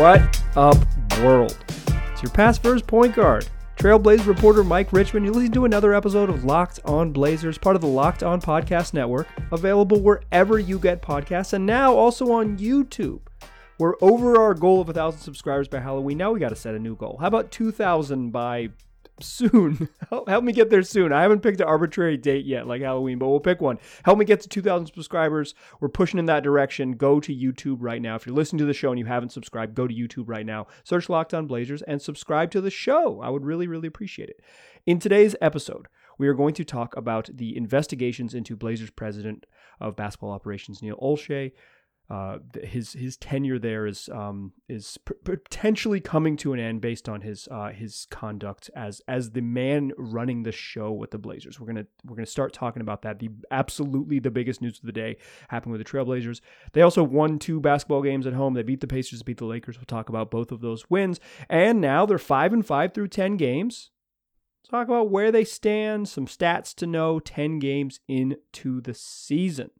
What up, world? It's your past first point guard, Trailblazer reporter Mike Richmond. You're listening to another episode of Locked On Blazers, part of the Locked On Podcast Network, available wherever you get podcasts, and now also on YouTube. We're over our goal of 1,000 subscribers by Halloween. Now we got to set a new goal. How about 2,000 by soon. help, help me get there soon. I haven't picked an arbitrary date yet, like Halloween, but we'll pick one. Help me get to 2,000 subscribers. We're pushing in that direction. Go to YouTube right now. If you're listening to the show and you haven't subscribed, go to YouTube right now. Search Locked On Blazers and subscribe to the show. I would really, really appreciate it. In today's episode, we are going to talk about the investigations into Blazers president of basketball operations, Neil Olshey, uh, his his tenure there is um, is p- potentially coming to an end based on his uh, his conduct as as the man running the show with the Blazers. We're gonna we're gonna start talking about that. The absolutely the biggest news of the day happened with the Trailblazers. They also won two basketball games at home. They beat the Pacers, beat the Lakers. We'll talk about both of those wins, and now they're five and five through ten games. Talk about where they stand, some stats to know 10 games into the season.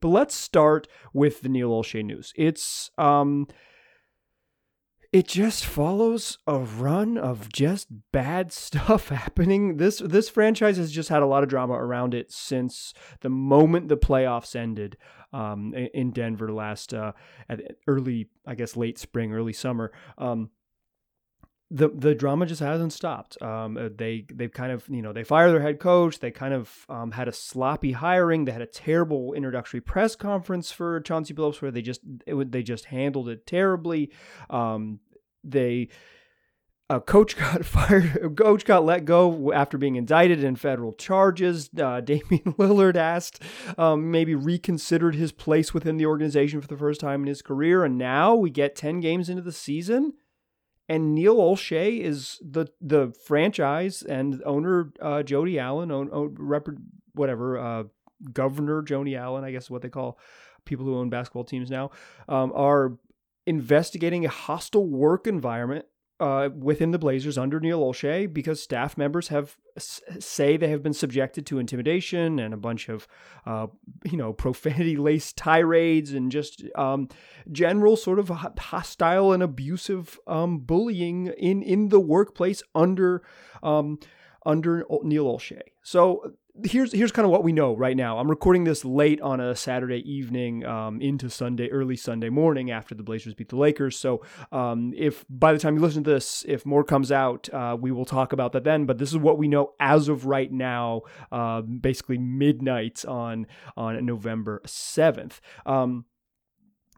But let's start with the Neil Olshey news. It's um it just follows a run of just bad stuff happening. This this franchise has just had a lot of drama around it since the moment the playoffs ended um, in Denver last uh, early, I guess, late spring, early summer. Um, the the drama just hasn't stopped. Um, uh, they they've kind of you know they fired their head coach. They kind of um, had a sloppy hiring. They had a terrible introductory press conference for Chauncey Billups where they just it, they just handled it terribly. Um, they a coach got fired. A coach got let go after being indicted in federal charges. Uh, Damian Lillard asked, um, maybe reconsidered his place within the organization for the first time in his career, and now we get ten games into the season and Neil Olshey is the the franchise and owner uh, Jody Allen, own, own rep, whatever uh, Governor Jody Allen, I guess is what they call people who own basketball teams now, um, are investigating a hostile work environment uh, within the Blazers under Neil Olshey because staff members have say they have been subjected to intimidation and a bunch of uh, you know profanity laced tirades and just um, general sort of hostile and abusive um, bullying in in the workplace under um, under Neil Olshey. So here's here's kind of what we know right now. I'm recording this late on a Saturday evening um, into Sunday, early Sunday morning after the Blazers beat the Lakers. So um, if by the time you listen to this, if more comes out, uh, we will talk about that then. But this is what we know as of right now, uh, basically midnight on on November seventh. Um,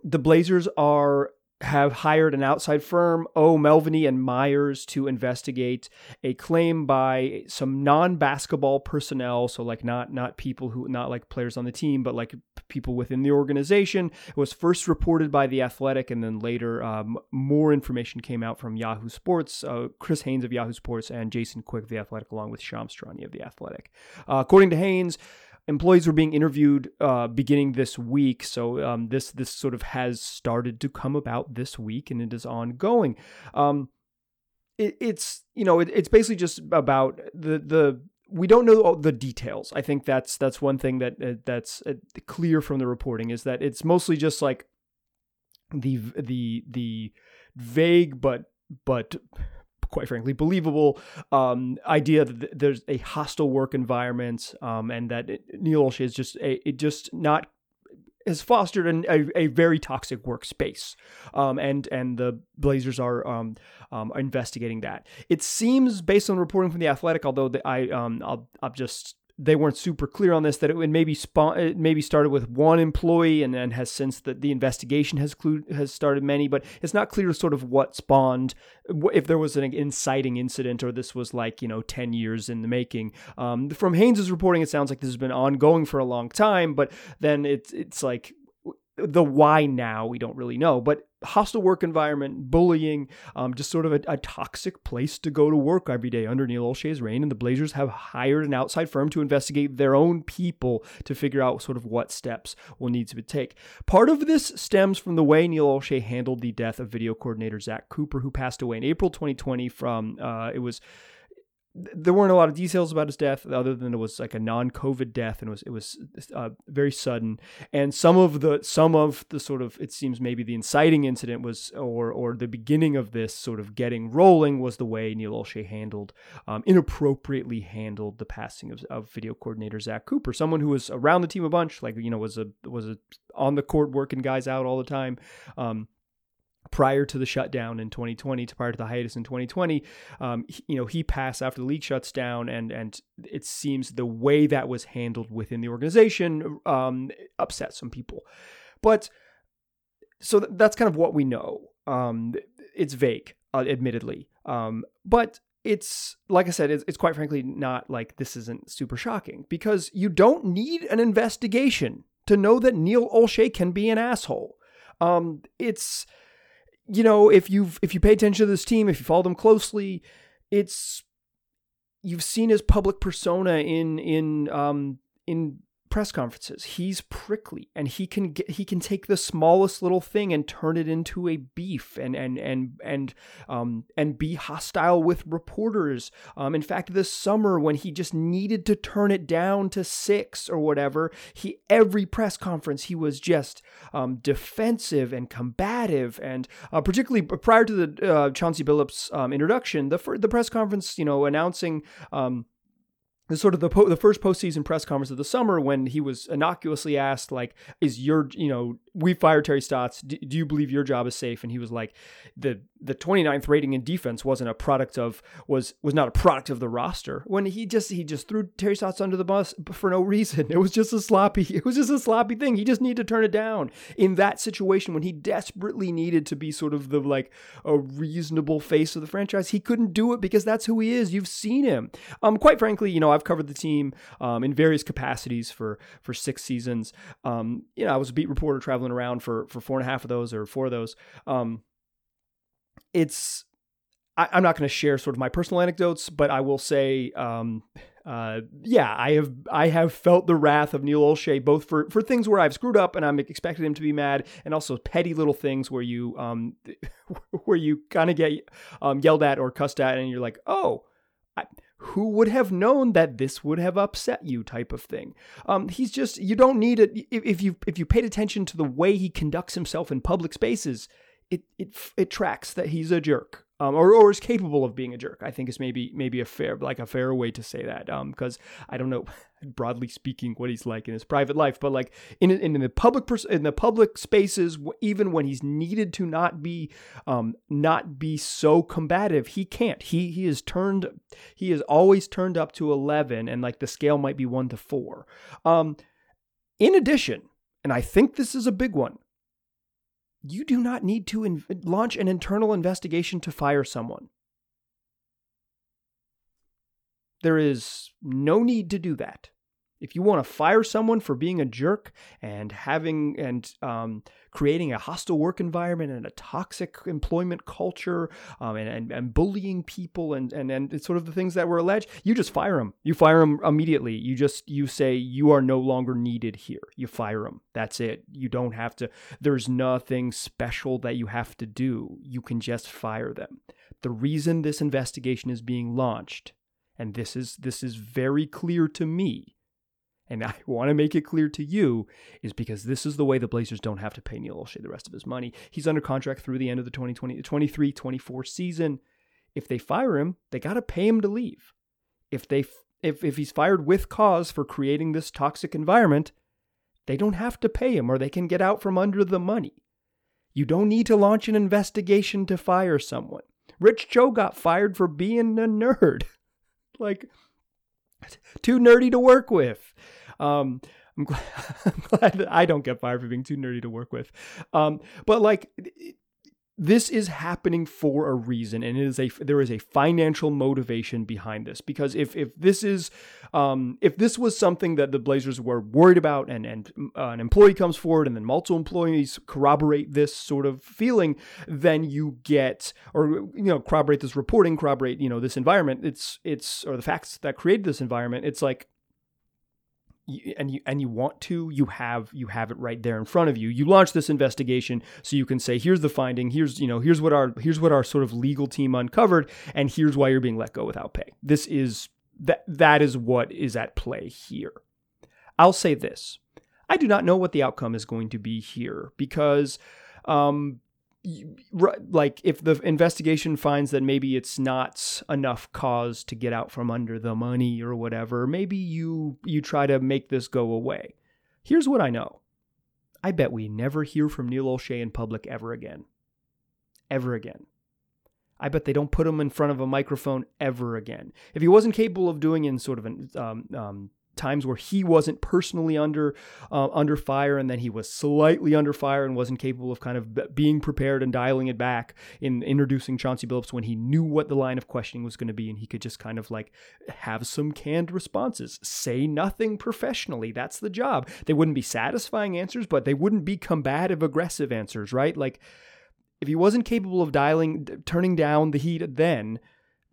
the Blazers are have hired an outside firm, O'Melveny and Myers, to investigate a claim by some non-basketball personnel, so like not not people who not like players on the team, but like people within the organization. It was first reported by the Athletic, and then later um, more information came out from Yahoo Sports, uh, Chris Haynes of Yahoo Sports, and Jason Quick of the Athletic, along with Shams Charania of the Athletic. Uh, according to Haynes employees were being interviewed uh, beginning this week. So um, this this sort of has started to come about this week, and it is ongoing. Um, it, it's you know it, it's basically just about the the we don't know all the details. I think that's that's one thing that uh, that's uh, clear from the reporting is that it's mostly just like the the the vague but but quite frankly, believable um, idea that there's a hostile work environment um, and that Neil Olshey is just a, it just not has fostered an, a, a very toxic workspace, um, and and the Blazers are um, um, investigating that. It seems, based on reporting from the Athletic, although the, I um, I'll, I'll just they weren't super clear on this that it would maybe spawn it maybe started with one employee and then has since that the investigation has clu- has started many but it's not clear sort of what spawned if there was an inciting incident or this was like you know 10 years in the making. Um, from Haynes's reporting it sounds like this has been ongoing for a long time but then it's it's like the why now we don't really know but hostile work environment bullying um, just sort of a, a, toxic place to go to work every day under neil olshey's reign and the blazers have hired an outside firm to investigate their own people to figure out sort of what steps will need to be take. Part of this stems from the way neil olshey handled the death of video coordinator zach cooper who passed away in april 2020 from uh, it was there weren't a lot of details about his death other than it was like a non-covid death and it was it was uh, very sudden. And some of the some of the sort of it seems maybe the inciting incident was or or the beginning of this sort of getting rolling was the way Neil Olshey handled um, inappropriately handled the passing of, of video coordinator Zach Cooper someone who was around the team a bunch like you know was a was a on the court working guys out all the time. Um, prior to the shutdown in 2020 to prior to the hiatus in 2020 um, he, you know he passed after the league shuts down and and it seems the way that was handled within the organization um, upset some people. But so th- that's kind of what we know. Um, it's vague uh, admittedly. Um, but it's like I said, it's, it's, quite frankly not like this isn't super shocking because you don't need an investigation to know that Neil Olshey can be an asshole. Um, it's you know, if you've if you pay attention to this team, if you follow them closely, it's you've seen his public persona in in um in press conferences. He's prickly and he can get, he can take the smallest little thing and turn it into a beef and and and and um and be hostile with reporters. Um, in fact, this summer when he just needed to turn it down to six or whatever, he every press conference he was just um, defensive and combative and uh, particularly prior to the uh, Chauncey Billups um, introduction, the the press conference, you know, announcing. Um, sort of the po- the first postseason press conference of the summer when he was innocuously asked like is your you know we fired Terry Stotts. Do, do, you believe your job is safe? And he was like the the 29th rating in defense wasn't a product of was was not a product of the roster. When he just he just threw Terry Stotts under the bus for no reason. It was just a sloppy it was just a sloppy thing. He just needed to turn it down. In that situation when he desperately needed to be sort of the like a reasonable face of the franchise he couldn't do it because that's who he is. You've seen him. Um quite frankly you know I've covered the team um, in various capacities for for six seasons. Um, you know, I was a beat reporter traveling around for for four and a half of those or four of those. Um, it's I, am not going to share sort of my personal anecdotes, but I will say, um, uh, yeah, I have I have felt the wrath of Neil Olshey both for for things where I've screwed up and I'm expecting him to be mad, and also petty little things where you um where you kind of get um, yelled at or cussed at, and you're like, oh. I, who would have known that this would have upset you type of thing um, he's just you don't need it if you if you paid attention to the way he conducts himself in public spaces it it it tracks that he's a jerk um, or, or is capable of being a jerk. I think is maybe maybe a fair like a fair way to say that because um, I don't know broadly speaking what he's like in his private life, but like in in, the public pers- in the public spaces, even when he's needed to not be um, not be so combative, he can't. He he is turned he is always turned up to eleven, and like the scale might be one to four. Um, in addition, and I think this is a big one you do not need to in- launch an internal investigation to fire someone. There is no need to do that. If you want to fire someone for being a jerk and having and um, creating a hostile work environment and a toxic employment culture um, and, and, and bullying people and, and, and sort of the things that were alleged, you just fire them. You fire them immediately. You just, you say you are no longer needed here. You fire them. That's it. You don't have to, there's nothing special that you have to do. You can just fire them. The reason this investigation is being launched, and this is, this is very clear to me, and I want to make it clear to you, is because this is the way the Blazers don't have to pay Neil Olshey the rest of his money. He's under contract through the end of the 2020, 23 24 season. If they fire him, they got to pay him to leave. If they if, if he's fired with cause for creating this toxic environment, they don't have to pay him or they can get out from under the money. You don't need to launch an investigation to fire someone. Rich Cho got fired for being a nerd. like, too nerdy to work with. Um, I'm glad, I'm glad, that I don't get fired for being too nerdy to work with. Um, but like, this is happening for a reason, and it is a there is a financial motivation behind this. Because if if this is um, if this was something that the Blazers were worried about, and and uh, an employee comes forward, and then multiple employees corroborate this sort of feeling, then you get or you know corroborate this reporting, corroborate you know this environment. It's it's or the facts that created this environment. It's like and you and you want to you have you have it right there in front of you. You launch this investigation so you can say here's the finding. Here's you know here's what our here's what our sort of legal team uncovered and here's why you're being let go without pay. This is that that is what is at play here. I'll say this. I do not know what the outcome is going to be here because um like if the investigation finds that maybe it's not enough cause to get out from under the money or whatever maybe you you try to make this go away. Here's what i know. I bet we never hear from neil olshey in public ever again. Ever again. I bet they don't put him in front of a microphone ever again. If he wasn't capable of doing in sort of an um, um, times where he wasn't personally under uh, under fire and then he was slightly under fire and wasn't capable of kind of being prepared and dialing it back in introducing Chauncey Billups when he knew what the line of questioning was going to be and he could just kind of like have some canned responses. Say nothing professionally. That's the job. They wouldn't be satisfying answers but they wouldn't be combative aggressive answers right? Like if he wasn't capable of dialing turning down the heat then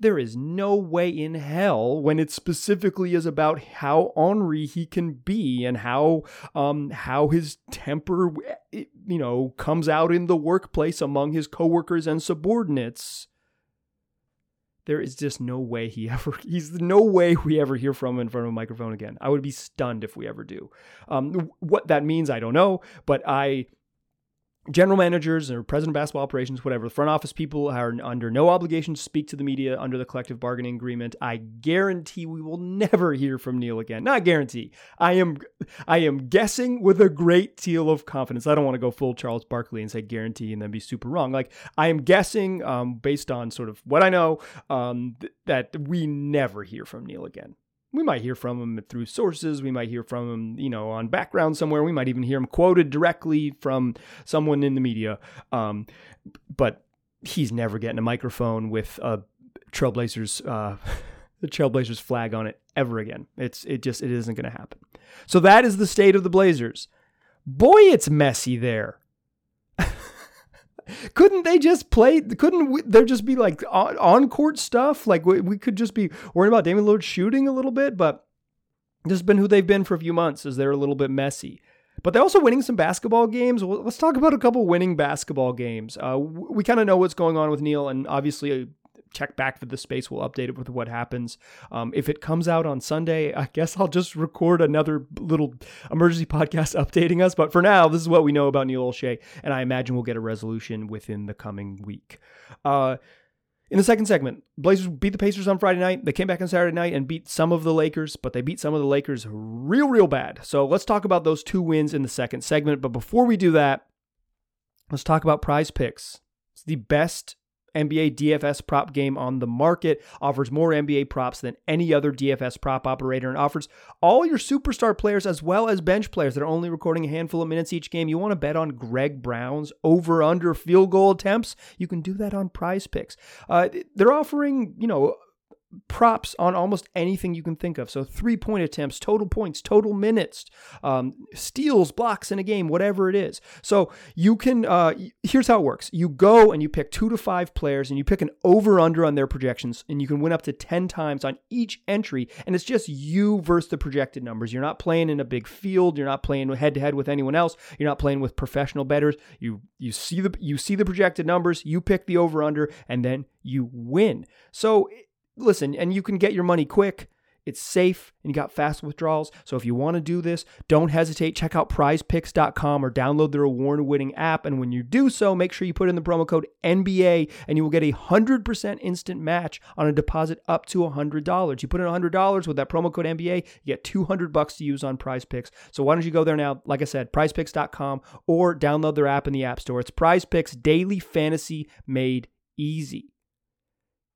there is no way in hell when it specifically is about how ornery he can be and how um how his temper you know comes out in the workplace among his coworkers and subordinates. There is just no way he ever he's no way we ever hear from him in front of a microphone again. I would be stunned if we ever do. Um, what that means i don't know but i general managers or president of basketball operations, whatever, the front office people are under no obligation to speak to the media under the collective bargaining agreement. I guarantee we will never hear from Neil again. Not guarantee. I am I am guessing with a great deal of confidence. I don't want to go full Charles Barkley and say guarantee and then be super wrong. Like I am guessing um, based on sort of what I know um, th- that we never hear from Neil again we might hear from him through sources. We might hear from him, you know, on background somewhere. We might even hear him quoted directly from someone in the media. Um, but he's never getting a microphone with a Trailblazers, uh, the Trailblazers flag on it ever again. It's it just it isn't going to happen. So that is the state of the Blazers. Boy, it's messy there couldn't they just play? Couldn't there just be like on, court stuff? Like we, we could just be worrying about Damian Lillard shooting a little bit, but this has been who they've been for a few months. Is they're a little bit messy, but they're also winning some basketball games. Let's talk about a couple winning basketball games. Uh, we kind of know what's going on with Neil, and obviously check back to the space. We'll update it with what happens. Um, if it comes out on Sunday, I guess I'll just record another little emergency podcast updating us. But for now, this is what we know about Neil Olshey, and I imagine we'll get a resolution within the coming week. Uh, in the second segment, Blazers beat the Pacers on Friday night. They came back on Saturday night and beat some of the Lakers, but they beat some of the Lakers real, real bad. So let's talk about those two wins in the second segment. But before we do that, let's talk about prize picks. It's the best NBA DFS prop game on the market, offers more NBA props than any other DFS prop operator, and offers all your superstar players as well as bench players that are only recording a handful of minutes each game. You want to bet on Greg Brown's over under field goal attempts? You can do that on prize picks. Uh, they're offering, you know, props on almost anything you can think of. So three point attempts, total points, total minutes, um, steals, blocks in a game, whatever it is. So you can, uh, here's how it works you go and you pick two to five players and you pick an over under on their projections, and you can win up to 10 times on each entry. And it's just you versus the projected numbers. You're not playing in a big field, you're not playing head to head with anyone else, you're not playing with professional bettors. You, you see the you see the projected numbers, you pick the over under, and then you win. So listen, and you can get your money quick. It's safe and you got fast withdrawals. So if you want to do this, don't hesitate. Check out prizepicks.com or download their award winning app. And when you do so, make sure you put in the promo code NBA and you will get a 100% instant match on a deposit up to $100. You put in $100 with that promo code NBA, you get 200 bucks to use on prize picks. So why don't you go there now? Like I said, prizepicks.com or download their app in the App Store. It's prize picks daily fantasy made easy.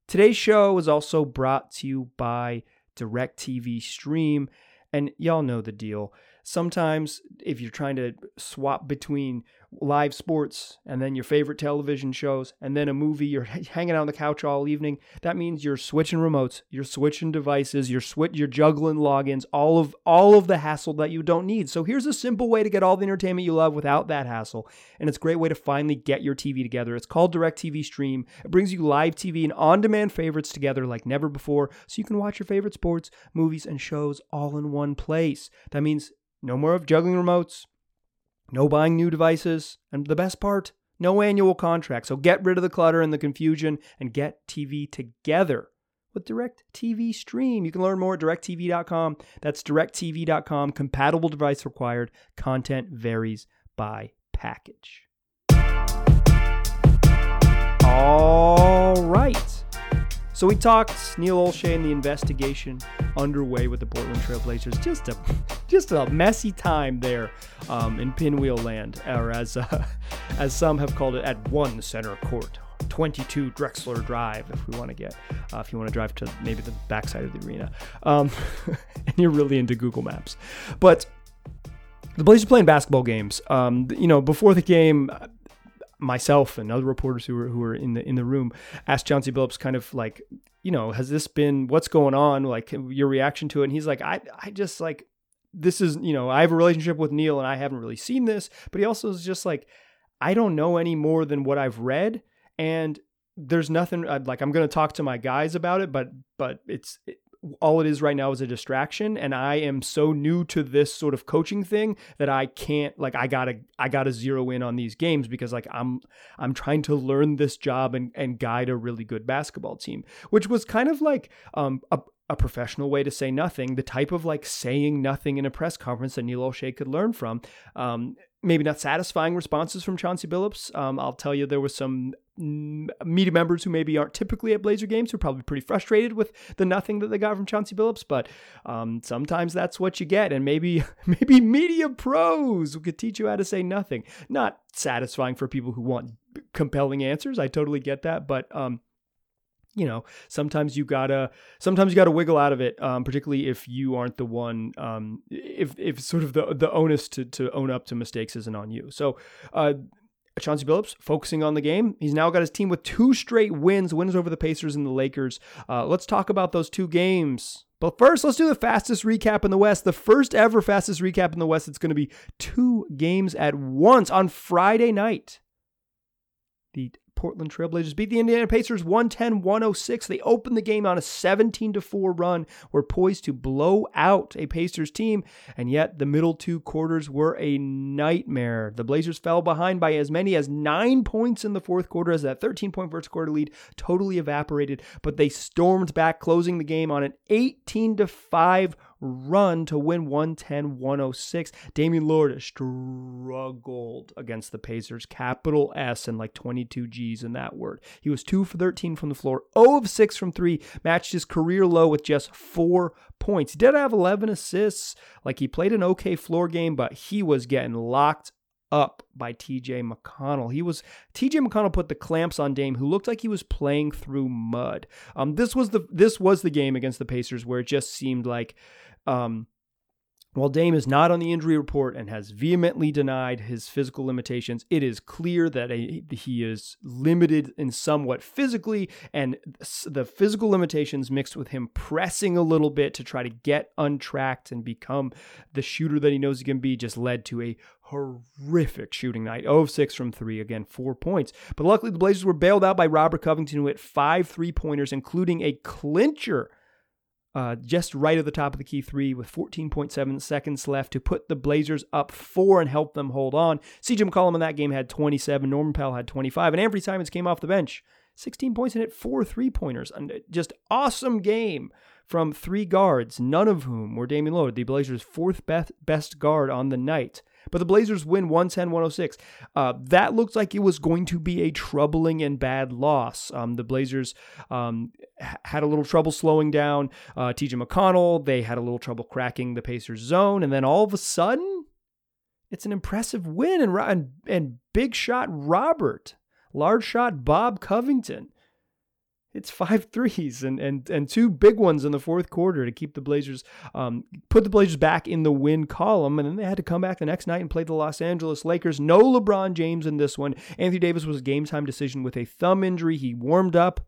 Today's show is also brought to you by DirecTV Stream. And y'all know the deal. Sometimes, if you're trying to swap between live sports and then your favorite television shows and then a movie you're hanging out on the couch all evening that means you're switching remotes you're switching devices you're switch you're juggling logins all of all of the hassle that you don't need. So here's a simple way to get all the entertainment you love without that hassle and it's a great way to finally get your TV together. It's called DirecTV Stream. It brings you live TV and on-demand favorites together like never before so you can watch your favorite sports movies and shows all in one place. That means no more of juggling remotes no buying new devices, and the best part, no annual contract. So get rid of the clutter and the confusion and get TV together with Direct TV Stream. You can learn more at directv.com. That's directv.com. Compatible device required. Content varies by package. All right. So we talked Neil Olshey and the investigation underway with the Portland Trailblazers. Just a just a messy time there um, in Pinwheel Land, or as uh, as some have called it, at one center court. 22 Drexler Drive, if we want to get, uh, if you want to drive to maybe the backside of the arena, um, and you're really into Google Maps. But the Blazers playing basketball games. Um, you know, before the game, myself and other reporters who were who were in the in the room asked Chauncey Billups kind of like, you know, has this been what's going on? Like your reaction to it? And he's like, I I just like this is you know I have a relationship with Neil and I haven't really seen this, but he also is just like I don't know any more than what I've read and there's nothing uh, like I'm going to talk to my guys about it, but but it's it, all it is right now is a distraction and i am so new to this sort of coaching thing that i can't like i gotta i gotta zero in on these games because like i'm i'm trying to learn this job and and guide a really good basketball team which was kind of like um a, a professional way to say nothing, the type of like saying nothing in a press conference that Neil Olshey could learn from. Um, maybe not satisfying responses from Chauncey Billups. Um, I'll tell you, there was some media members who maybe aren't typically at Blazer games who are probably pretty frustrated with the nothing that they got from Chauncey Billups. But um, sometimes that's what you get, and maybe maybe media pros could teach you how to say nothing. Not satisfying for people who want compelling answers. I totally get that, but um, you know, sometimes you gotta sometimes you gotta wiggle out of it, um, particularly if you aren't the one, um, if if sort of the the onus to to own up to mistakes isn't on you. So, uh, Chauncey Billups focusing on the game. He's now got his team with two straight wins, wins over the Pacers and the Lakers. Uh, let's talk about those two games. But first, let's do the fastest recap in the West. The first ever fastest recap in the West. It's going to be two games at once on Friday night. The Portland Trailblazers beat the Indiana Pacers 110 106. They opened the game on a 17 4 run, were poised to blow out a Pacers team, and yet the middle two quarters were a nightmare. The Blazers fell behind by as many as nine points in the fourth quarter as that 13 point first quarter lead totally evaporated, but they stormed back, closing the game on an 18 5 run to win 110 106. Damian Lillard struggled against the Pacers, capital S and like 22 G's in that word. He was 2 for 13 from the floor, 0 of 6 from 3, matched his career low with just 4 points. He did have 11 assists. Like he played an okay floor game, but he was getting locked up by TJ McConnell. He was TJ McConnell put the clamps on Dame, who looked like he was playing through mud. Um, this was the this was the game against the Pacers where it just seemed like um, while Dame is not on the injury report and has vehemently denied his physical limitations, it is clear that a, he is limited in somewhat physically, and the physical limitations mixed with him pressing a little bit to try to get untracked and become the shooter that he knows he can be just led to a horrific shooting night. 0 of 6 from 3, again, four points. But luckily, the Blazers were bailed out by Robert Covington, who hit five three pointers, including a clincher uh, just right at the top of the key three with 14.7 seconds left to put the Blazers up four and help them hold on. CJ McCollum in that game had 27, Norman Powell had 25, and Anfernee Simons came off the bench. 16 points and hit four three pointers. And just awesome game from three guards, none of whom were Damian Lillard, the Blazers' fourth best guard on the night. But the Blazers win 110 106. Uh, that looks like it was going to be a troubling and bad loss. Um, the Blazers um, had a little trouble slowing down uh, TJ McConnell. They had a little trouble cracking the Pacers' zone. And then all of a sudden, it's an impressive win. And, and, and big shot Robert, large shot Bob Covington it's five threes and and and two big ones in the fourth quarter to keep the Blazers um, put the Blazers back in the win column and then they had to come back the next night and play the Los Angeles Lakers. No LeBron James in this one. Anthony Davis was a game time decision with a thumb injury. He warmed up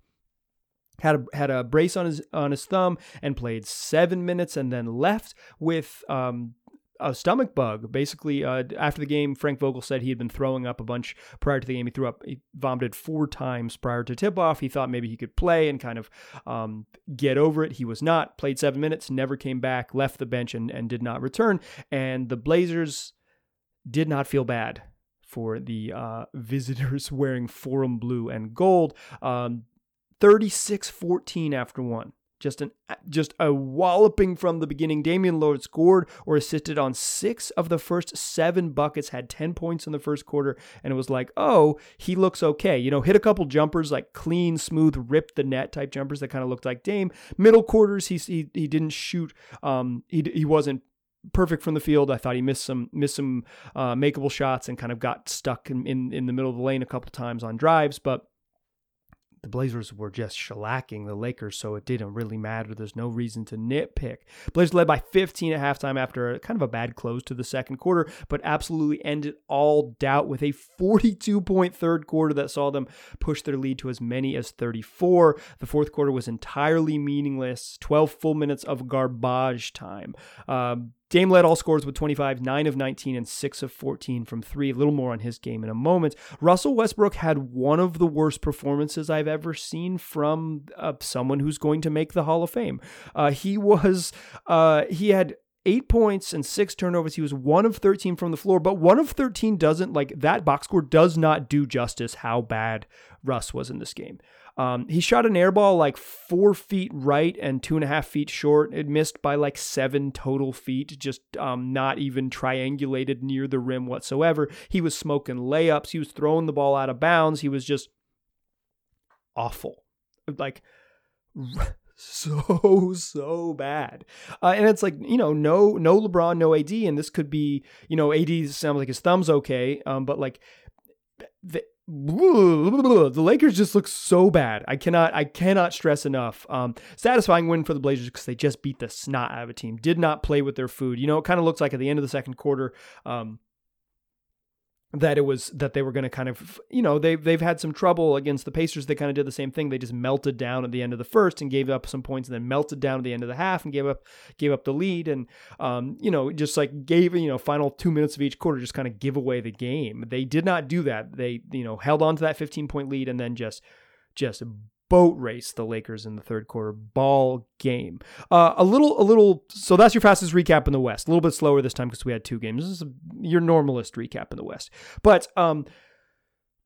had a had a brace on his on his thumb and played seven minutes and then left with um, a stomach bug. Basically, uh, after the game, Frank Vogel said he had been throwing up a bunch prior to the game. He threw up, he vomited four times prior to tip off. He thought maybe he could play and kind of um, get over it. He was not. Played seven minutes, never came back, left the bench, and, and did not return. And the Blazers did not feel bad for the uh, visitors wearing Forum blue and gold. Um, 36 14 after one. Just an just a walloping from the beginning. Damian Lillard scored or assisted on six of the first seven buckets, had 10 points in the first quarter, and it was like, oh, he looks okay. You know, hit a couple jumpers, like clean, smooth, rip the net type jumpers that kind of looked like Dame. Middle quarters, he he, he didn't shoot. Um, he he wasn't perfect from the field. I thought he missed some missed some uh, makeable shots and kind of got stuck in, in in the middle of the lane a couple times on drives, but the Blazers were just shellacking the Lakers, so it didn't really matter. There's no reason to nitpick. Blazers led by 15 at halftime after a, kind of a bad close to the second quarter, but absolutely ended all doubt with a 42 point third quarter that saw them push their lead to as many as 34. The fourth quarter was entirely meaningless. 12 full minutes of garbage time. Um, Dame led all scores with 25, 9 of 19, and 6 of 14 from three. A little more on his game in a moment. Russell Westbrook had one of the worst performances I've ever seen from uh, someone who's going to make the Hall of Fame. Uh, he was, uh, he had eight points and six turnovers. He was one of 13 from the floor, but one of 13 doesn't, like, that box score does not do justice how bad Russ was in this game. Um, he shot an air ball like four feet right and two and a half feet short. It missed by like seven total feet, just um, not even triangulated near the rim whatsoever. He was smoking layups. He was throwing the ball out of bounds. He was just awful. Like, so so bad uh, and it's like you know no no lebron no ad and this could be you know ad sounds like his thumb's okay um, but like the, the Lakers just look so bad. I cannot I cannot stress enough. Um, satisfying win for the Blazers because they just beat the snot out of a team. Did not play with their food. You know, it kind of looks like at the end of the second quarter. Um, that it was that they were going to kind of you know they they've had some trouble against the Pacers. They kind of did the same thing. They just melted down at the end of the first and gave up some points, and then melted down at the end of the half and gave up gave up the lead, and um, you know just like gave you know final two minutes of each quarter just kind of give away the game. They did not do that. They you know held on to that 15 point lead and then just just boat race the Lakers in the third quarter ball game. Uh, a little, a little. So that's your fastest recap in the West. A little bit slower this time because we had two games. This is a, your normalist recap in the West. But um,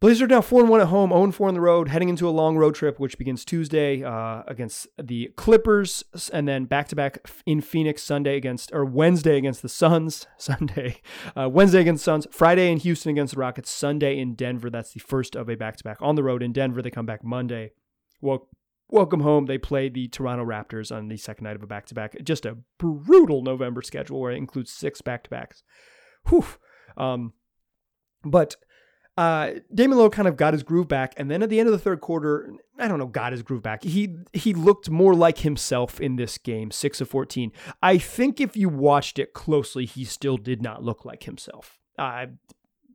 Blazers are now four and one at home, 0 4 on the road, heading into a long road trip, which begins Tuesday uh, against the Clippers, and then back to back in Phoenix Sunday against or Wednesday against the Suns, Sunday, uh, Wednesday against Suns, Friday in Houston against the Rockets, Sunday in Denver. That's the first of a back to back on the road in Denver. They come back Monday well, welcome home. They play the Toronto Raptors on the second night of a back to back. Just a brutal November schedule where it includes six back to backs. Whew. Um, but uh, Damian Lillard kind of got his groove back, and then at the end of the third quarter, I don't know, got his groove back. He he looked more like himself in this game, six of fourteen. I think if you watched it closely, he still did not look like himself. Uh,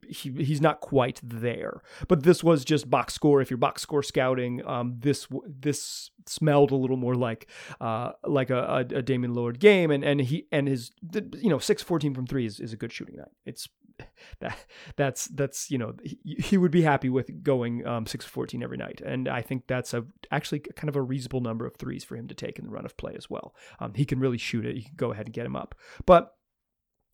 he, he's not quite there. But this was just box score. If you're box score scouting, um, this this smelled a little more like uh, like a, a, Damian Lillard game, and and he and his you know six fourteen from three is, is a good shooting night. It's that that's that's you know he, he would be happy with going um, six fourteen every night, and I think that's a actually kind of a reasonable number of threes for him to take in the run of play as well. Um, he can really shoot it. You can go ahead and get him up, but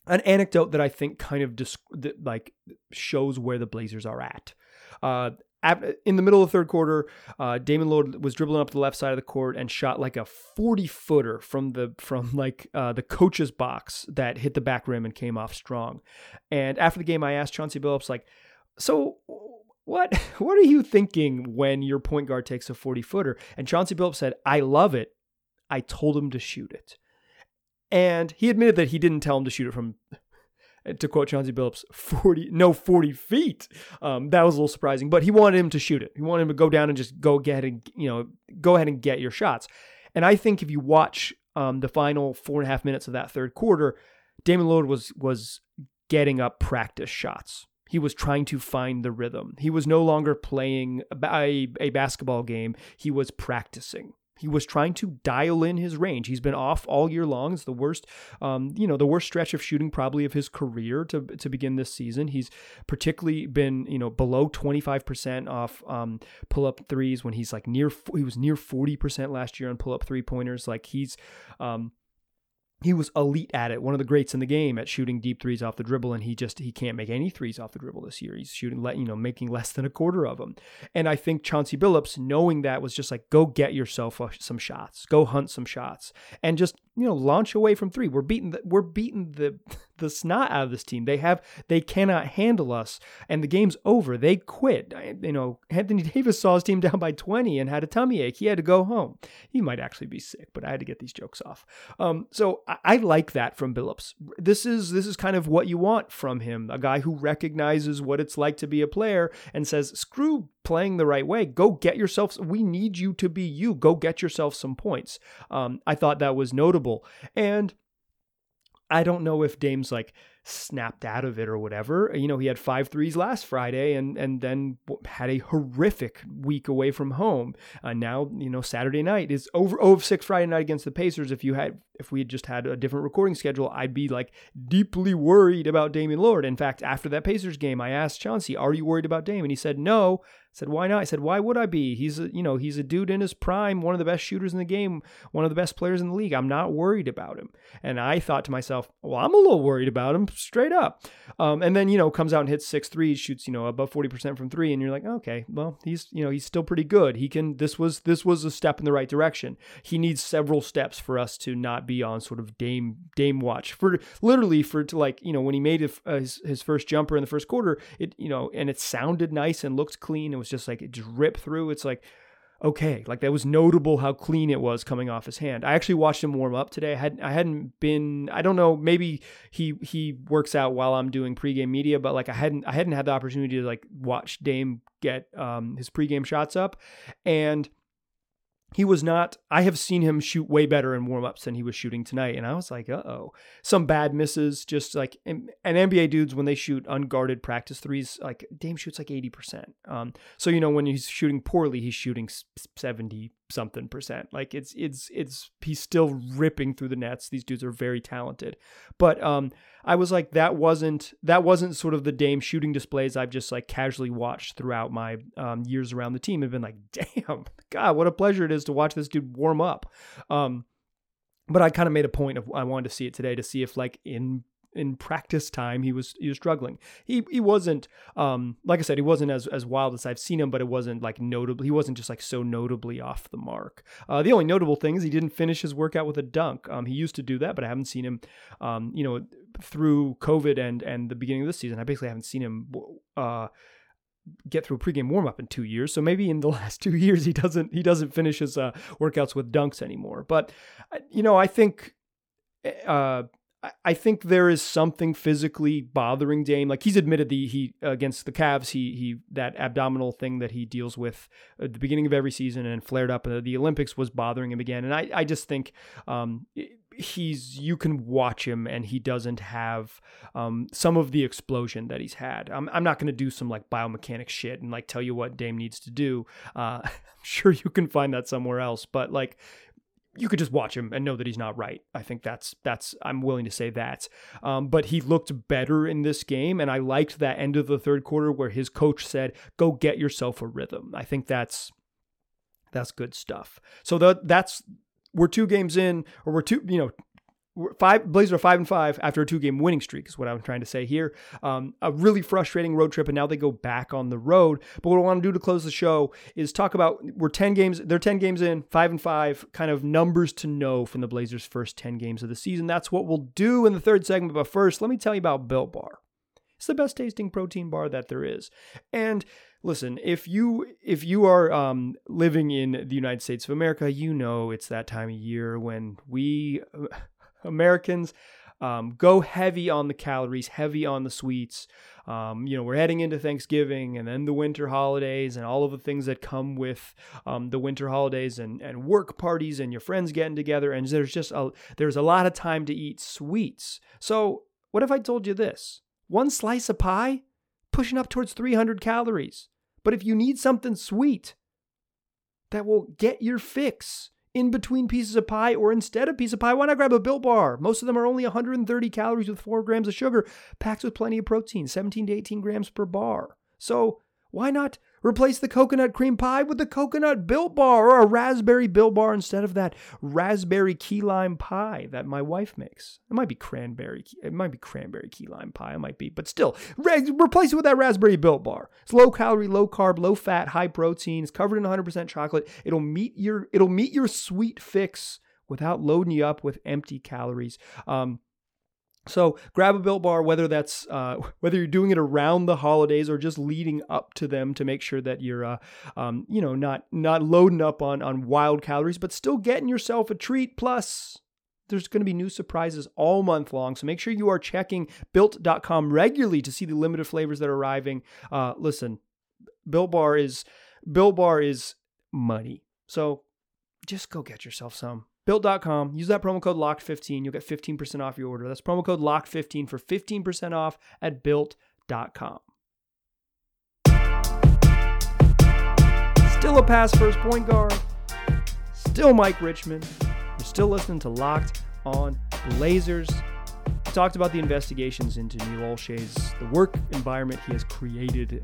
an anecdote that I think kind of disc- that like shows where the Blazers are at. Uh, in the middle of the third quarter, uh, Damian Lillard was dribbling up the left side of the court and shot like a 40 footer from the from like uh, the coach's box that hit the back rim and came off strong. And after the game, I asked Chauncey Billups like, "So what what are you thinking when your point guard takes a 40 footer?" And Chauncey Billups said, "I love it. I told him to shoot it." And he admitted that he didn't tell him to shoot it from to quote Chauncey Billups, 40, no 40 feet. Um, that was a little surprising, but he wanted him to shoot it. He wanted him to go down and just go get and, you know, go ahead and get your shots. And I think if you watch um, the final four and a half minutes of that third quarter, Damian Lillard was, was getting up practice shots. He was trying to find the rhythm. He was no longer playing a, a basketball game. He was practicing. He was trying to dial in his range. He's been off all year long. It's the worst, um, you know, the worst stretch of shooting probably of his career to to begin this season. He's particularly been, you know, below twenty five percent off um, pull up threes when he's like near. He was near forty percent last year on pull up three pointers. Like he's. Um, he was elite at it, one of the greats in the game at shooting deep threes off the dribble, and he just he can't make any threes off the dribble this year. He's shooting, let you know, making less than a quarter of them. And I think Chauncey Billups, knowing that, was just like, go get yourself some shots, go hunt some shots, and just you know launch away from three. We're beating the, we're beating the the snot out of this team. They have they cannot handle us, and the game's over. They quit. You know, Anthony Davis saw his team down by 20 and had a tummy ache. He had to go home. He might actually be sick, but I had to get these jokes off. Um, so I, I like that from Billups. This is this is kind of what you want from him, a guy who recognizes what it's like to be a player and says, "Screw playing the right way. Go get yourself. We need you to be you. Go get yourself some points." Um, I thought that was notable, and I don't know if Dame's like snapped out of it or whatever. You know, he had five threes last Friday and and then had a horrific week away from home. Uh, now, you know, Saturday night is over 0 of 6 Friday night against the Pacers. If you had if we had just had a different recording schedule, I'd be like deeply worried about Damian Lillard. In fact, after that Pacers game, I asked Chauncey, "Are you worried about Dame?" And he said, "No." I said, "Why not?" I said, "Why would I be? He's a, you know, he's a dude in his prime, one of the best shooters in the game, one of the best players in the league. I'm not worried about him." And I thought to myself, "Well, I'm a little worried about him, straight up." Um, and then you know comes out and hits six threes, shoots you know above forty percent from three, and you're like, "Okay, well, he's you know he's still pretty good. He can. This was this was a step in the right direction. He needs several steps for us to not be on sort of Dame Dame watch for literally for to like you know when he made his his first jumper in the first quarter, it you know and it sounded nice and looked clean. It was just like it just ripped through. It's like okay, like that was notable how clean it was coming off his hand. I actually watched him warm up today. I had I hadn't been I don't know maybe he he works out while I'm doing pregame media, but like I hadn't I hadn't had the opportunity to like watch Dame get um, his pregame shots up, and he was not i have seen him shoot way better in warm-ups than he was shooting tonight and i was like uh-oh. Some bad misses just like and, nba dudes when they shoot unguarded practice threes like dame shoots like 80% um, so you know when he's shooting poorly he's shooting 70 something percent like it's it's it's he's still ripping through the nets these dudes are very talented but um I was like, that wasn't that wasn't sort of the Dame shooting displays I've just like casually watched throughout my um, years around the team. Have been like, damn, God, what a pleasure it is to watch this dude warm up. Um, but I kind of made a point of I wanted to see it today to see if like in in practice time he was he was struggling. He he wasn't um like I said he wasn't as as wild as I've seen him, but it wasn't like notable. He wasn't just like so notably off the mark. Uh, the only notable thing is he didn't finish his workout with a dunk. Um, he used to do that, but I haven't seen him. Um, you know, through COVID and and the beginning of this season, I basically haven't seen him. Uh, get through a pregame warm up in two years. So maybe in the last two years he doesn't he doesn't finish his uh, workouts with dunks anymore. But uh, you know, I think uh, I think there is something physically bothering Dame. Like he's admitted the he against the Cavs, he he that abdominal thing that he deals with at the beginning of every season and flared up at the Olympics was bothering him again. And I I just think um, he's you can watch him and he doesn't have um, some of the explosion that he's had. I'm I'm not going to do some like biomechanics shit and like tell you what Dame needs to do. Uh, I'm sure you can find that somewhere else, but like you could just watch him and know that he's not right. I think that's that's I'm willing to say that. Um, but he looked better in this game, and I liked that end of the third quarter where his coach said, "Go get yourself a rhythm." I think that's that's good stuff. So that's we're two games in, or we're two, you know, five Blazers are five and five after a two game winning streak is what I'm trying to say here. Um, a really frustrating road trip, and now they go back on the road. But what I want to do to close the show is talk about we're ten games. They're ten games in, five and five, kind of numbers to know from the Blazers' first ten games of the season. That's what we'll do in the third segment. But first, let me tell you about Built Bar. It's the best tasting protein bar that there is, and listen if you if you are um, living in the united states of america you know it's that time of year when we Americans Um, go heavy on the calories, heavy on the sweets. Um, you know, we're heading into Thanksgiving and then the winter holidays and all of the things that come with um, the winter holidays and, and work parties and your friends getting together. And there's just a, there's a lot of time to eat sweets. So what if I told you this? One slice of pie, pushing up towards 300 calories. But if you need something sweet that will get your fix, in between pieces of pie or instead of piece of pie, why not grab a Built Bar? Most of them are only 130 calories with 4 grams of sugar, packed with plenty of protein, 17 to 18 grams per bar. So why not Replace the coconut cream pie with the coconut built bar or a raspberry built bar instead of that raspberry key lime pie that my wife makes. It might be cranberry. It might be cranberry key lime pie. It might be, but still, re- replace it with that raspberry built bar. It's low calorie, low carb, low fat, high protein. It's covered in 100% chocolate. It'll meet your it'll meet your sweet fix without loading you up with empty calories. Um, so grab a built bar, whether that's uh, whether you're doing it around the holidays or just leading up to them to make sure that you're, uh, um, you know, not not loading up on on wild calories, but still getting yourself a treat. Plus, there's going to be new surprises all month long. So make sure you are checking built.com regularly to see the limited flavors that are arriving. Uh, listen, Built Bar is Built Bar is money. So just go get yourself some. Built.com. Use that promo code LOCKED15. You'll get 15% off your order. That's promo code LOCKED15 for 15% off at Built.com. Still a pass first point guard. Still Mike Richmond. You're still listening to Locked on Blazers talked about the investigations into Neil Olshey's, the work environment he has created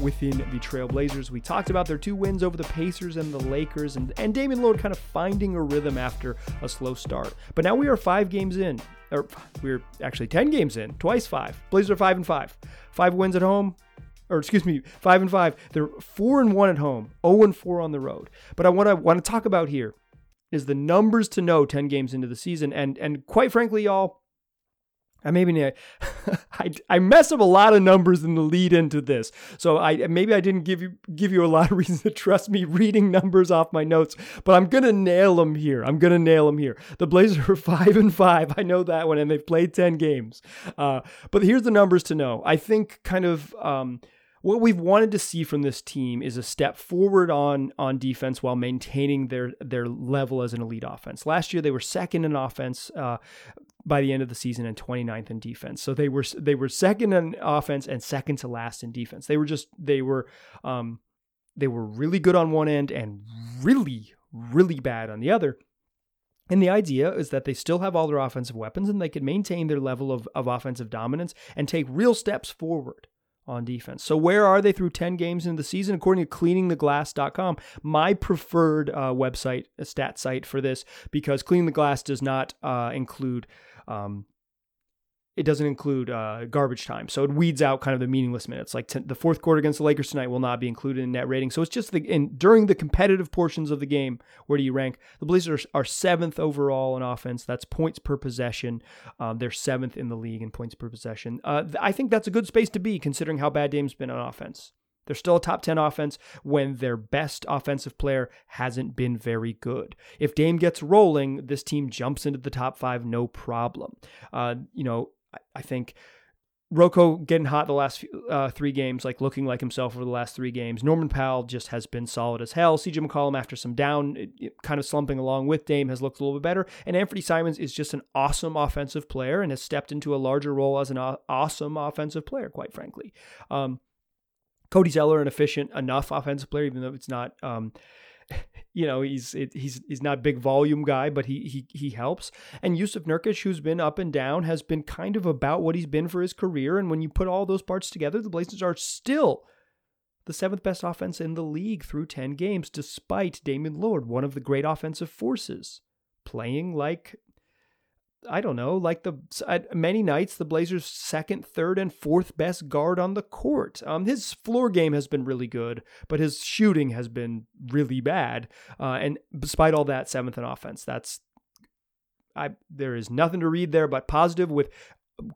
within the Trailblazers. We talked about their two wins over the Pacers and the Lakers, and, and Damian Lillard kind of finding a rhythm after a slow start. But now we are five games in, or we're actually 10 games in, twice five. Blazers are five and five. Five wins at home, or excuse me, five and five. They're four and one at home, 0 and four on the road. But I want to want to talk about here is the numbers to know 10 games into the season. And and quite frankly, y'all, I maybe I, I mess up a lot of numbers in the lead into this, so I maybe I didn't give you give you a lot of reasons to trust me reading numbers off my notes, but I'm gonna nail them here. I'm gonna nail them here. The Blazers are five and five. I know that one, and they've played ten games. Uh, but here's the numbers to know. I think kind of. Um, what we've wanted to see from this team is a step forward on on defense while maintaining their their level as an elite offense. Last year they were second in offense, uh, by the end of the season and 29th in defense. So they were they were second in offense and second to last in defense. They were just they were um, they were really good on one end and really really bad on the other. And the idea is that they still have all their offensive weapons and they can maintain their level of, of offensive dominance and take real steps forward on defense. So where are they through 10 games into the season? According to cleaningtheglass.com, my preferred uh, website, a stat site for this, because Cleaning the Glass does not uh, include um, it doesn't include uh, garbage time, so it weeds out kind of the meaningless minutes. Like t- the fourth quarter against the Lakers tonight will not be included in net rating. So it's just the in during the competitive portions of the game. Where do you rank? The Blazers are seventh overall in offense. That's points per possession. Um, they're seventh in the league in points per possession. Uh, I think that's a good space to be considering how bad Dame's been on offense. They're still a top 10 offense when their best offensive player hasn't been very good. If Dame gets rolling, this team jumps into the top five, no problem. Uh, you know, I, think Rocco getting hot the last uh, three games, like looking like himself over the last three games. Norman Powell just has been solid as hell. CJ McCollum, after some down, kind of slumping along with Dame, has looked a little bit better. And Anthony Simons is just an awesome offensive player and has stepped into a larger role as an awesome offensive player, quite frankly. Um, Cody Zeller, an efficient enough offensive player, even though it's not, um, you know, he's it, he's he's not a big volume guy, but he he he helps. And Jusuf Nurkic, who's been up and down, has been kind of about what he's been for his career. And when you put all those parts together, the Blazers are still the seventh best offense in the league through 10 games, despite Damian Lillard, one of the great offensive forces, playing like I don't know, like the many nights the Blazers' second, third, and fourth best guard on the court. Um, his floor game has been really good, but his shooting has been really bad. Uh, and despite all that, seventh in offense. That's I. There is nothing to read there but positive with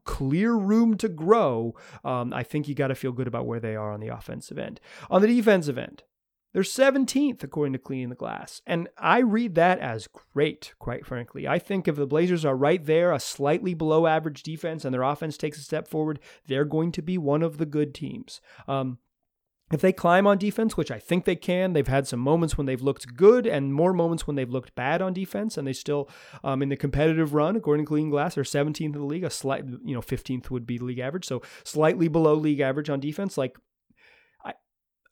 clear room to grow. Um, I think you got to feel good about where they are on the offensive end. On the defensive end, They're 17th according to Cleaning the Glass. And I read that as great, quite frankly. I think if the Blazers are right there, a slightly below average defense, and their offense takes a step forward, they're going to be one of the good teams. Um, if they climb on defense, which I think they can, they've had some moments when they've looked good and more moments when they've looked bad on defense, and they still, um, in the competitive run, according to Clean Glass, are 17th in the league. A slight, you know, 15th would be league average, so slightly below league average on defense. Like,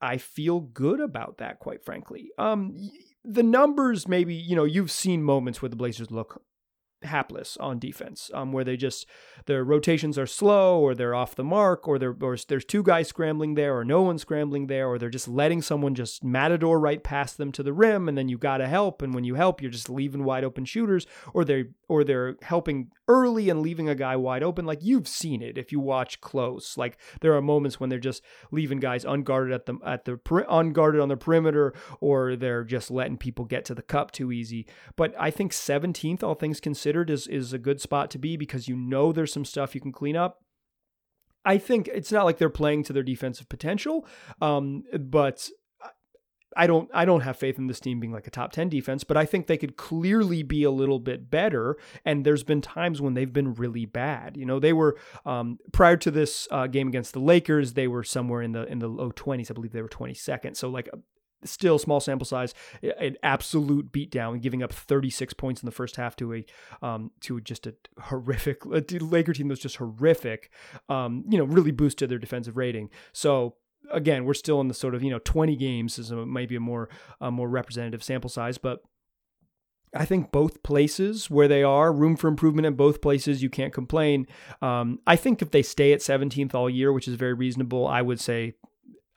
I feel good about that, quite frankly. Um, the numbers, maybe, you know, you've seen moments where the Blazers look hapless on defense, um, where they just their rotations are slow, or they're off the mark, or, or there's two guys scrambling there, or no one scrambling there, or they're just letting someone just matador right past them to the rim, and then you got to help, and when you help, you're just leaving wide open shooters, or they or they're helping early and leaving a guy wide open. Like you've seen it if you watch close. Like there are moments when they're just leaving guys unguarded at the at the unguarded on the perimeter, or they're just letting people get to the cup too easy. But I think 17th, all things considered, is is a good spot to be because you know there's some stuff you can clean up. I think it's not like they're playing to their defensive potential, um, but I don't I don't have faith in this team being like a top 10 defense, but I think they could clearly be a little bit better. And there's been times when they've been really bad. You know, they were um, prior to this uh, game against the Lakers, they were somewhere in the in the low 20s. I believe they were 22nd. So like still small sample size, an absolute beatdown, giving up 36 points in the first half to a um, to just a horrific a Laker team that was just horrific. Um, you know, really boosted their defensive rating. So again, we're still in the sort of you know 20 games is a, maybe a more a more representative sample size, but. I think both places where they are, room for improvement in both places, you can't complain. Um, I think if they stay at 17th all year, which is very reasonable, I would say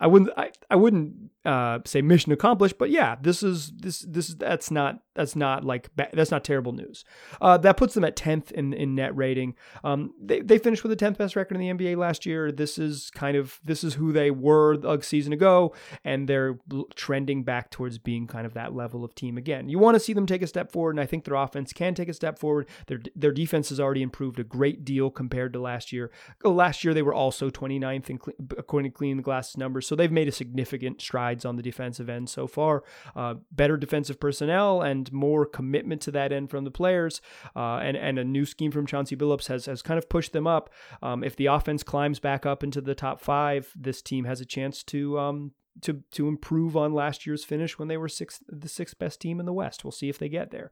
I wouldn't I, I wouldn't uh, say mission accomplished, but yeah, this is this this that's not that's not like that's not terrible news. Uh, that puts them at tenth in in net rating. Um, they they finished with the tenth best record in the NBA last year. This is kind of this is who they were a season ago, and they're trending back towards being kind of that level of team again. You want to see them take a step forward, and I think their offense can take a step forward. Their their defense has already improved a great deal compared to last year. Last year they were also 29th in according to Clean the Glass numbers, so they've made a significant on the defensive end so far. Uh, better defensive personnel and more commitment to that end from the players, uh, and and a new scheme from Chauncey Billups has has kind of pushed them up. Um, if the offense climbs back up into the top five, this team has a chance to um, to to improve on last year's finish when they were sixth, the sixth best team in the West. We'll see if they get there.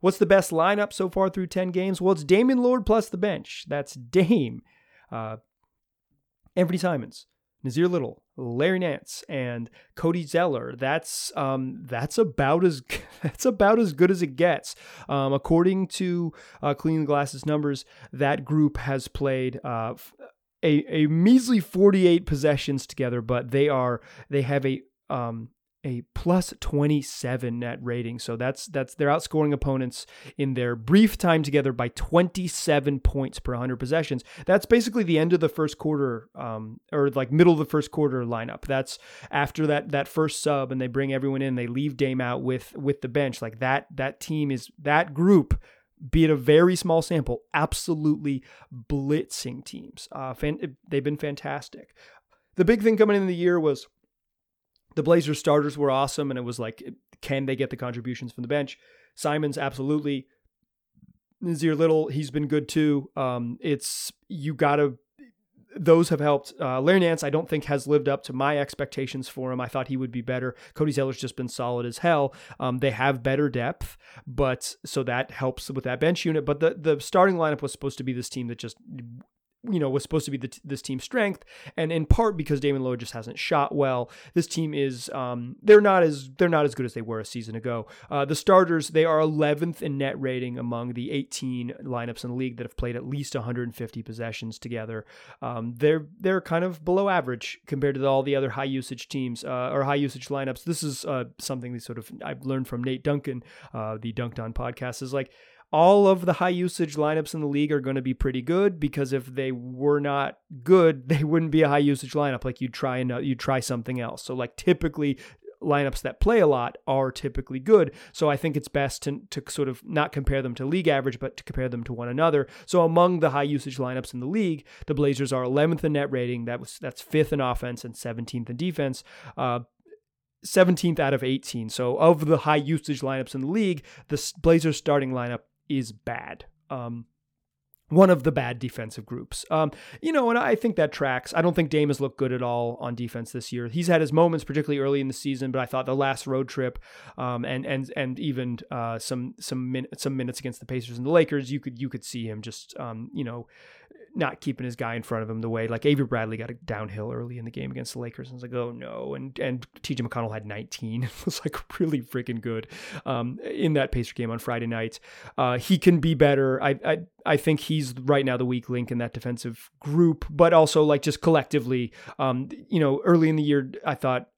What's the best lineup so far through 10 games? Well, it's Damian Lillard plus the bench. That's Dame, uh, Anthony Simons, Nassir Little, Larry Nance, and Cody Zeller. That's um, that's about as that's about as good as it gets. Um, according to uh, Clean Glasses numbers, that group has played uh, a a measly 48 possessions together, but they are they have a um, a plus 27 net rating. So that's that's they're outscoring opponents in their brief time together by 27 points per 100 possessions. That's basically the end of the first quarter, um, or like middle of the first quarter lineup. That's after that that first sub, and they bring everyone in. They leave Dame out with with the bench. Like that that team is that group be it a very small sample, absolutely blitzing teams. Uh, fan, they've been fantastic. The big thing coming in the year was the Blazers starters were awesome, and it was like, can they get the contributions from the bench? Simons, absolutely. Nassir Little, he's been good too. Um, it's you gotta. Those have helped. Uh, Larry Nance, I don't think has lived up to my expectations for him. I thought he would be better. Cody Zeller's just been solid as hell. Um, they have better depth, but so that helps with that bench unit. But the the starting lineup was supposed to be this team that just you know was supposed to be the, this team's strength, and in part because Damian Lillard just hasn't shot well. This team is um, they're not as they're not as good as they were a season ago. Uh, the starters they are 11th in net rating among the 18 lineups in the league that have played at least 150 possessions together. Um, they're they're kind of below average compared to all the other high usage teams uh, or high usage lineups. This is uh, something that sort of I've learned from Nate Duncan, uh, the Dunked On podcast, is like all of the high usage lineups in the league are going to be pretty good because if they were not good, they wouldn't be a high usage lineup. Like you'd try and you'd try something else. So like typically lineups that play a lot are typically good. So I think it's best to, to sort of not compare them to league average, but to compare them to one another. So among the high usage lineups in the league, the Blazers are 11th in net rating. That was that's fifth in offense and 17th in defense. Uh, 17th out of 18. So of the high usage lineups in the league, the Blazers starting lineup is bad. Um, one of the bad defensive groups. Um, you know, and I think that tracks. I don't think Dame has looked good at all on defense this year. He's had his moments, particularly early in the season, but I thought the last road trip, um, and and and even uh, some some min- some minutes against the Pacers and the Lakers, you could you could see him just um, you know not keeping his guy in front of him the way like Avery Bradley got a downhill early in the game against the Lakers and was like, oh no. And and TJ McConnell had 19. It was like really freaking good um, in that Pacer game on Friday night. Uh, he can be better. I, I I think he's right now the weak link in that defensive group, but also like just collectively, um, you know, early in the year, I thought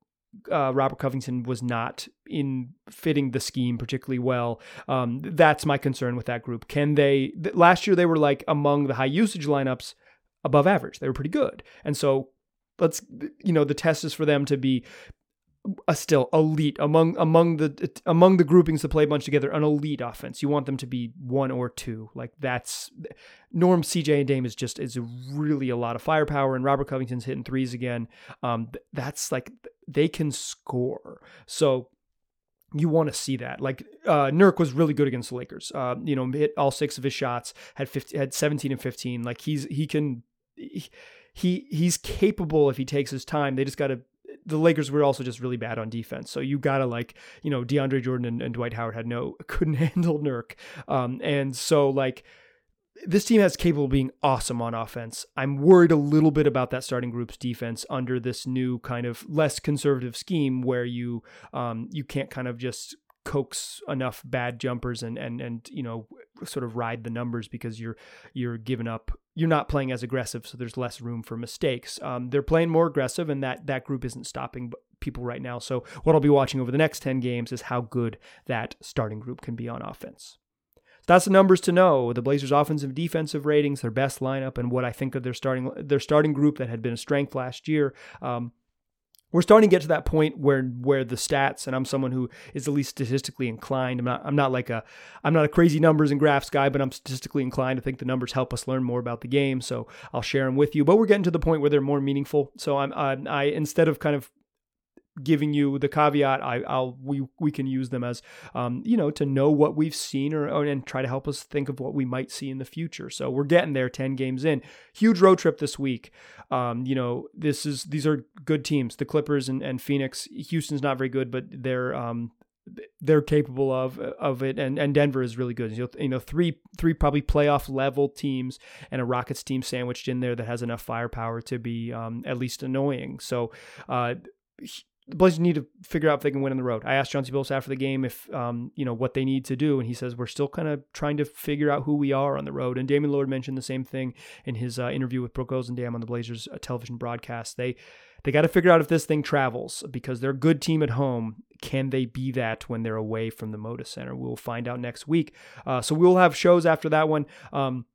uh, Robert Covington was not in fitting the scheme particularly well. Um, that's my concern with that group. Can they? Th- last year they were like among the high usage lineups, above average. They were pretty good, and so let's you know the test is for them to be a still elite among among the among the groupings to play a bunch together an elite offense you want them to be one or two like that's norm cj and dame is just is really a lot of firepower and robert covington's hitting threes again um that's like they can score so you want to see that. Like uh, Nurk was really good against the Lakers. Uh, you know, hit all six of his shots, had 50, had 17 and 15. Like he's he can he he's capable if he takes his time. They just got to the Lakers were also just really bad on defense. So you gotta like, you know, DeAndre Jordan and, and Dwight Howard had no couldn't handle Nurk. Um, and so like this team has capable of being awesome on offense. I'm worried a little bit about that starting group's defense under this new kind of less conservative scheme where you um, you can't kind of just coax enough bad jumpers and and and you know sort of ride the numbers because you're you're giving up you're not playing as aggressive so there's less room for mistakes. Um, they're playing more aggressive and that that group isn't stopping people right now. So what i'll be watching over the next 10 games is how good that starting group can be on offense that's the numbers to know. The Blazers' offensive defensive ratings, their best lineup, and what I think of their starting their starting group that had been a strength last year. Um, we're starting to get to that point where where the stats and I'm someone who is at least statistically inclined. I'm not I'm not like a I'm not a crazy numbers and graphs guy, but I'm statistically inclined to think the numbers help us learn more about the game. So I'll share them with you. But we're getting to the point where they're more meaningful. So I'm I, I instead of kind of giving you the caveat I, will we we can use them as um, you know to know what we've seen or, or, and try to help us think of what we might see in the future. So we're getting there 10 games in. Huge road trip this week. Um, you know this is these are good teams. The clippers and, and phoenix houston's not very good but they're um, they're capable of of it. And and Denver is really good. You know, three three probably playoff level teams and a Rockets team sandwiched in there that has enough firepower to be um, at least annoying. So uh, the Blazers need to figure out if they can win on the road. I asked Chauncey Billups after the game if um, you know what they need to do, and he says we're still kind of trying to figure out who we are on the road. And Damian Lillard mentioned the same thing in his uh, interview with Brooke Olzendam on the Blazers uh, television broadcast. They they got to figure out if this thing travels because they're a good team at home. Can they be that when they're away from the Moda Center? We'll find out next week. Uh, so we'll have shows after that one. Um,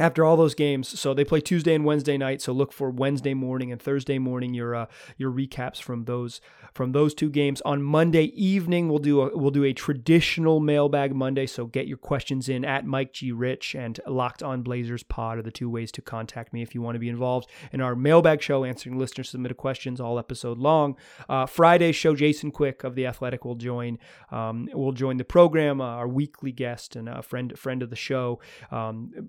after all those games. So they play Tuesday and Wednesday night. So look for Wednesday morning and Thursday morning your uh, your recaps from those from those two games. On Monday evening, we'll do a we'll do a traditional mailbag Monday. So get your questions in at Mike G Rich and Locked On Blazers Pod are the two ways to contact me if you want to be involved in our mailbag show, answering listener submitted questions all episode long. Uh, Friday show, Jason Quick of the Athletic will join um, will join the program. Uh, our weekly guest and a friend friend of the show. Um,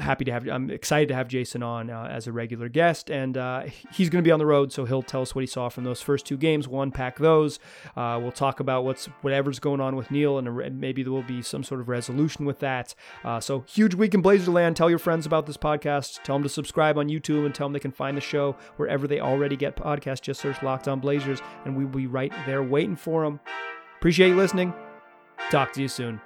happy to have I'm excited to have Jason on uh, as a regular guest and uh, he's going to be on the road so he'll tell us what he saw from those first two games we'll unpack those. Uh, we'll talk about what's whatever's going on with Neil and maybe there will be some sort of resolution with that. Uh, so huge week in Blazerland. Tell your friends about this podcast. Tell them to subscribe on YouTube and tell them they can find the show wherever they already get podcasts. Just search Locked On Blazers and we'll be right there waiting for them appreciate you listening. Talk to you soon